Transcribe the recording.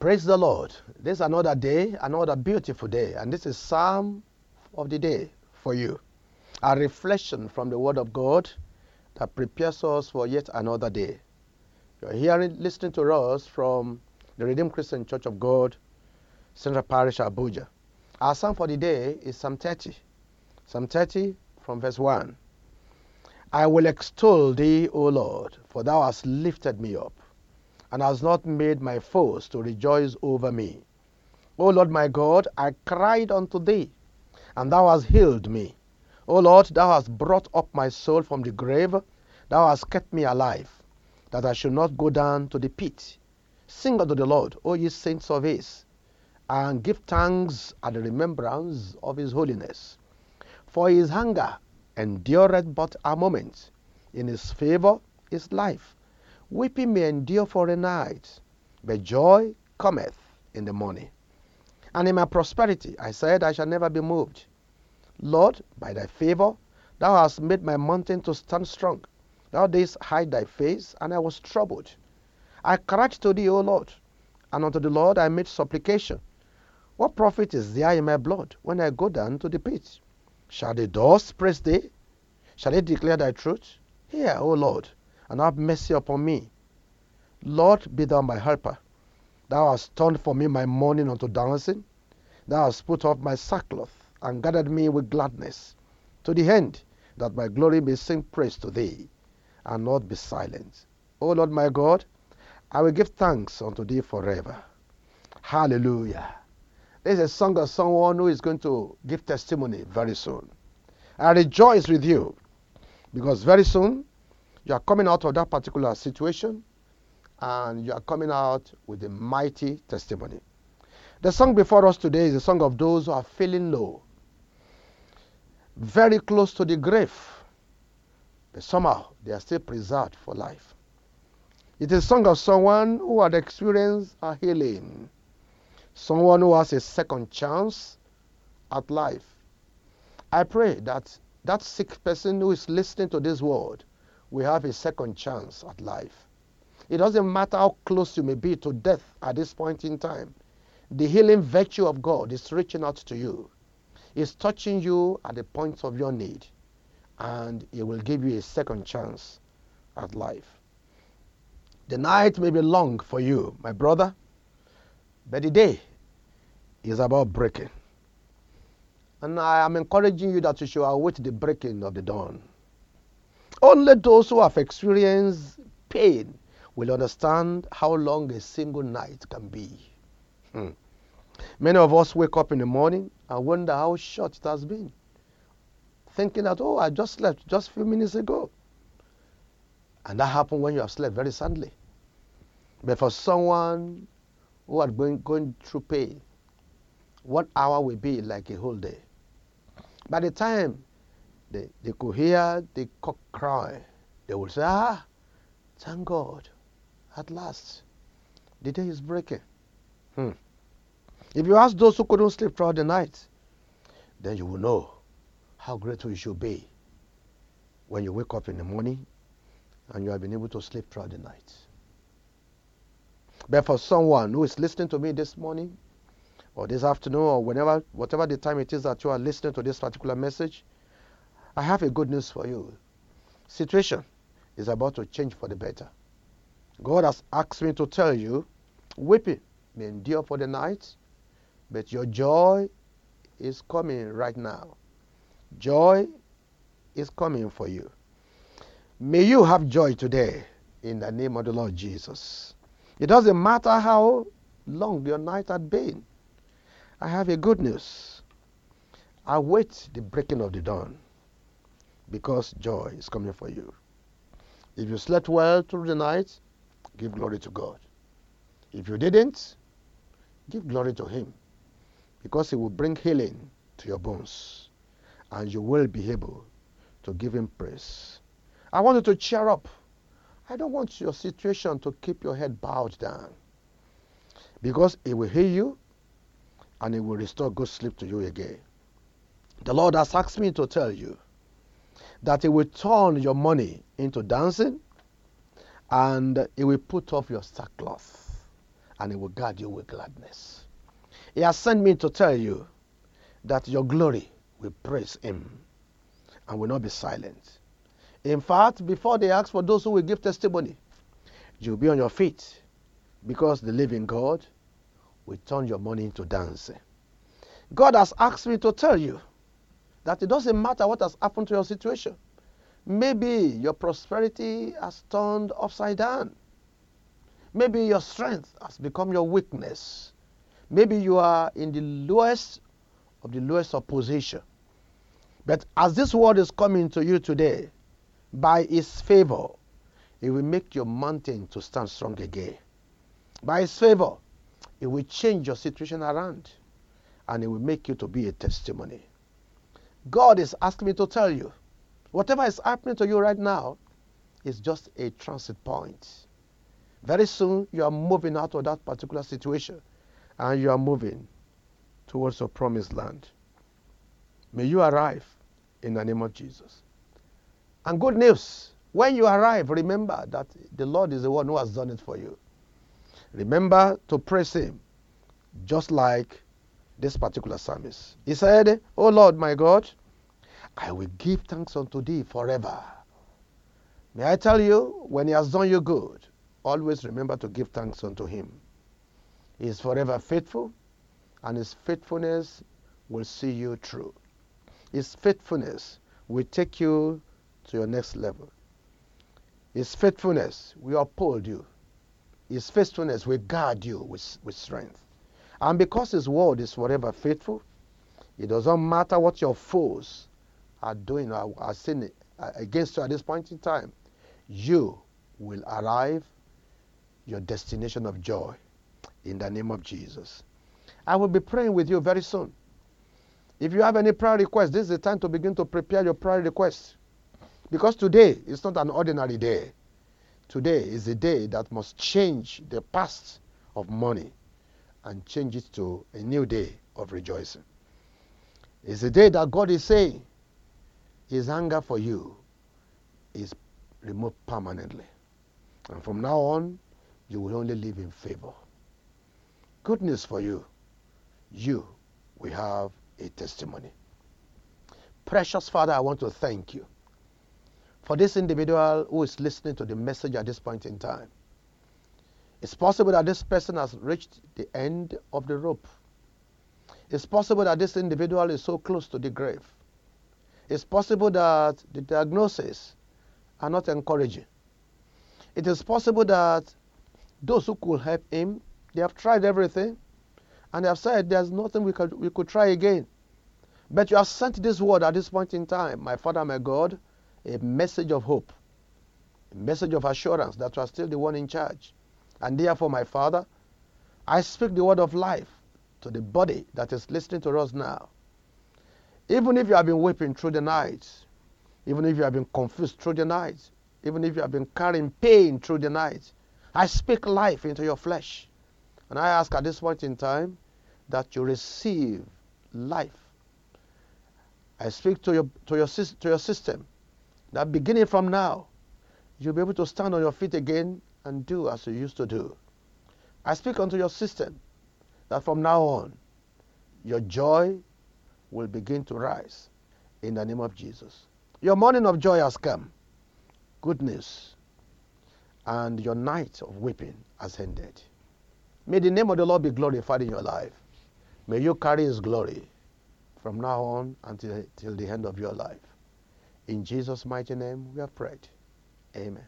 Praise the Lord. This is another day, another beautiful day, and this is Psalm of the day for you. A reflection from the Word of God that prepares us for yet another day. You're hearing, listening to us from the Redeemed Christian Church of God, Central Parish, Abuja. Our psalm for the day is Psalm 30. Psalm 30 from verse 1. I will extol thee, O Lord, for thou hast lifted me up, and has not made my foes to rejoice over me. O Lord my God, I cried unto thee, and thou hast healed me. O Lord, thou hast brought up my soul from the grave, thou hast kept me alive, that I should not go down to the pit. Sing unto the Lord, O ye saints of his, and give thanks at the remembrance of his holiness. For his hunger endureth but a moment. In his favor is life. Weeping may endure for a night, but joy cometh in the morning. And in my prosperity I said, I shall never be moved. Lord, by thy favor, thou hast made my mountain to stand strong. Thou didst hide thy face, and I was troubled. I cried to thee, O Lord, and unto the Lord I made supplication. What profit is there in my blood when I go down to the pit? Shall the dust praise thee? Shall it declare thy truth? Hear, O Lord, and have mercy upon me. Lord, be thou my helper. Thou hast turned for me my mourning unto dancing. Thou hast put off my sackcloth and gathered me with gladness, to the end that my glory may sing praise to thee, and not be silent. O Lord my God, I will give thanks unto thee forever. Hallelujah. There's a song of someone who is going to give testimony very soon. I rejoice with you because very soon you are coming out of that particular situation and you are coming out with a mighty testimony. The song before us today is a song of those who are feeling low, very close to the grave, but somehow they are still preserved for life. It is a song of someone who had experienced a healing, someone who has a second chance at life. I pray that that sick person who is listening to this word will have a second chance at life. It doesn't matter how close you may be to death at this point in time. The healing virtue of God is reaching out to you. It's touching you at the point of your need. And it will give you a second chance at life. The night may be long for you, my brother, but the day is about breaking. And I am encouraging you that you should await the breaking of the dawn. Only those who have experienced pain will understand how long a single night can be. Hmm. Many of us wake up in the morning and wonder how short it has been, thinking that, oh, I just slept just a few minutes ago. And that happened when you have slept very soundly. But for someone who are going, going through pain, one hour will be like a whole day. By the time they, they could hear the cock cry, they would say, Ah, thank God, at last, the day is breaking. Hmm. If you ask those who couldn't sleep throughout the night, then you will know how grateful you should be when you wake up in the morning and you have been able to sleep throughout the night. But for someone who is listening to me this morning, or this afternoon, or whenever, whatever the time it is that you are listening to this particular message, I have a good news for you. Situation is about to change for the better. God has asked me to tell you, weeping may endure for the night, but your joy is coming right now. Joy is coming for you. May you have joy today in the name of the Lord Jesus. It doesn't matter how long your night had been. I have a good news. I await the breaking of the dawn because joy is coming for you. If you slept well through the night, give glory to God. If you didn't, give glory to Him because He will bring healing to your bones and you will be able to give Him praise. I want you to cheer up. I don't want your situation to keep your head bowed down because He will heal you and He will restore good sleep to you again. The Lord has asked me to tell you that He will turn your money into dancing and He will put off your sackcloth and He will guard you with gladness. He has sent me to tell you that your glory will praise Him and will not be silent. In fact, before they ask for those who will give testimony, you'll be on your feet because the living God will turn your money into dancing. God has asked me to tell you that it doesn't matter what has happened to your situation. Maybe your prosperity has turned upside down. Maybe your strength has become your weakness. Maybe you are in the lowest of the lowest of position. But as this word is coming to you today, by his favor, it will make your mountain to stand strong again. By his favor, it will change your situation around and it will make you to be a testimony. God is asking me to tell you Whatever is happening to you right now is just a transit point. Very soon, you are moving out of that particular situation and you are moving towards your promised land. May you arrive in the name of Jesus. And good news when you arrive, remember that the Lord is the one who has done it for you. Remember to praise Him, just like this particular psalmist. He said, Oh Lord, my God, I will give thanks unto thee forever. May I tell you, when he has done you good, always remember to give thanks unto him. He is forever faithful, and his faithfulness will see you through. His faithfulness will take you to your next level. His faithfulness will uphold you. His faithfulness will guard you with, with strength. And because His word is forever faithful, it doesn't matter what your foes are doing or are sinning against you at this point in time, you will arrive your destination of joy in the name of Jesus. I will be praying with you very soon. If you have any prayer requests, this is the time to begin to prepare your prayer requests. Because today is not an ordinary day. Today is a day that must change the past of money and change it to a new day of rejoicing. It's a day that God is saying, his anger for you is removed permanently. And from now on, you will only live in favor. Good news for you. You will have a testimony. Precious Father, I want to thank you for this individual who is listening to the message at this point in time. It's possible that this person has reached the end of the rope. It's possible that this individual is so close to the grave it's possible that the diagnosis are not encouraging. It is possible that those who could help him, they have tried everything, and they have said there's nothing we could we could try again. But you have sent this word at this point in time, my Father, my God, a message of hope, a message of assurance that you are still the one in charge. And therefore, my Father, I speak the word of life to the body that is listening to us now. Even if you have been weeping through the night, even if you have been confused through the night, even if you have been carrying pain through the night, I speak life into your flesh. And I ask at this point in time that you receive life. I speak to your, to your, to your system that beginning from now, you'll be able to stand on your feet again and do as you used to do. I speak unto your system that from now on, your joy will begin to rise in the name of Jesus. Your morning of joy has come. Good news. And your night of weeping has ended. May the name of the Lord be glorified in your life. May you carry his glory from now on until, until the end of your life. In Jesus' mighty name we have prayed. Amen.